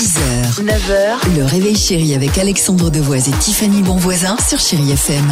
6h, 9h, le réveil chéri avec Alexandre Devoise et Tiffany Bonvoisin sur Chéri FM.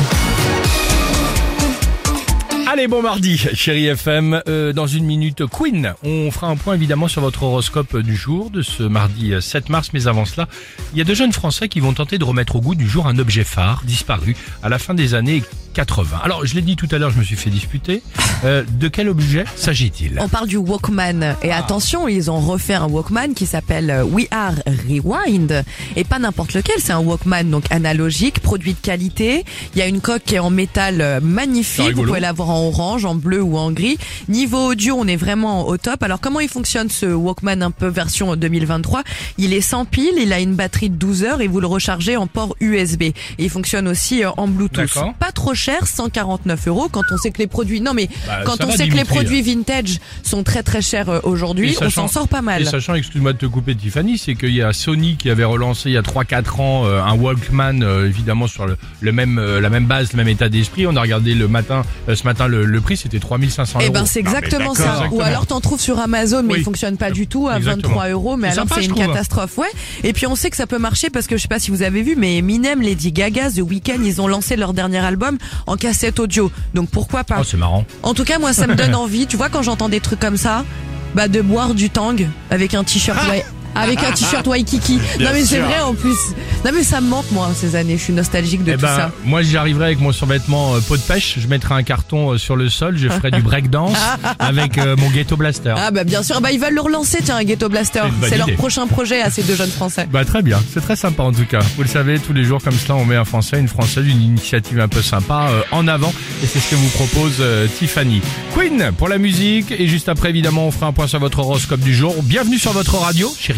Allez, bon mardi, chérie FM. Euh, dans une minute, Queen. On fera un point évidemment sur votre horoscope du jour de ce mardi euh, 7 mars. Mais avant cela, il y a deux jeunes Français qui vont tenter de remettre au goût du jour un objet phare disparu à la fin des années 80. Alors, je l'ai dit tout à l'heure, je me suis fait disputer. Euh, de quel objet s'agit-il? On parle du Walkman. Et Ah. attention, ils ont refait un Walkman qui s'appelle euh, We Are Rewind. Et pas n'importe lequel, c'est un Walkman donc analogique, produit de qualité. Il y a une coque qui est en métal euh, magnifique. Vous pouvez l'avoir en orange, en bleu ou en gris. Niveau audio, on est vraiment au top. Alors comment il fonctionne ce Walkman un peu version 2023 Il est sans pile, il a une batterie de 12 heures et vous le rechargez en port USB. Et il fonctionne aussi euh, en Bluetooth. Pas trop cher, 149 euros quand on sait que les produits... Non mais Bah, quand on va, sait que les produits vintage sont très très chers euh, aujourd'hui, Et on s'en sort pas Et mal. sachant, excuse-moi de te couper Tiffany, c'est qu'il y a Sony qui avait relancé il y a 3-4 ans euh, un Walkman, euh, évidemment sur le, le même, euh, la même base, le même état d'esprit. On a regardé le matin, euh, ce matin le, le prix, c'était 3500 Eh euros. ben c'est exactement ça. Exactement. Ou alors t'en trouves sur Amazon mais Oui. il fonctionne pas du tout à Exactement. 23 euros. Mais alors c'est une trouve. catastrophe, ouais. Et puis on sait que ça peut marcher parce que je sais pas si vous avez vu, mais Eminem, Lady Gaga, The Weeknd, ils ont lancé leur dernier album en cassette audio. Donc pourquoi pas Oh, c'est marrant. En tout cas, moi ça me donne envie. Tu vois quand j'entends des trucs comme ça, bah de boire du tang avec un t-shirt. ouais, Avec un t-shirt Waikiki. Non mais c'est sûr. vrai en plus. Non mais ça me manque moi ces années. Je suis nostalgique de Eh tout ben, ça. moi j'arriverai avec mon survêtement euh, peau de pêche, je mettrai un carton euh, sur le sol, je ferai du breakdance avec euh, mon ghetto blaster. Ah bah bien sûr, bah ils veulent le relancer tiens, un Ghetto Blaster. C'est une bonne C'est leur idée. prochain projet à ces deux jeunes Français. Bah très bien, c'est très sympa en tout cas. Vous le savez, tous les jours comme cela, on met un Français, une Française, une initiative un peu sympa euh, en avant. Et c'est ce que vous propose euh, Tiffany. Queen pour la musique. Et juste après, évidemment, on fera un point sur votre horoscope du jour. Bienvenue sur votre radio, chérie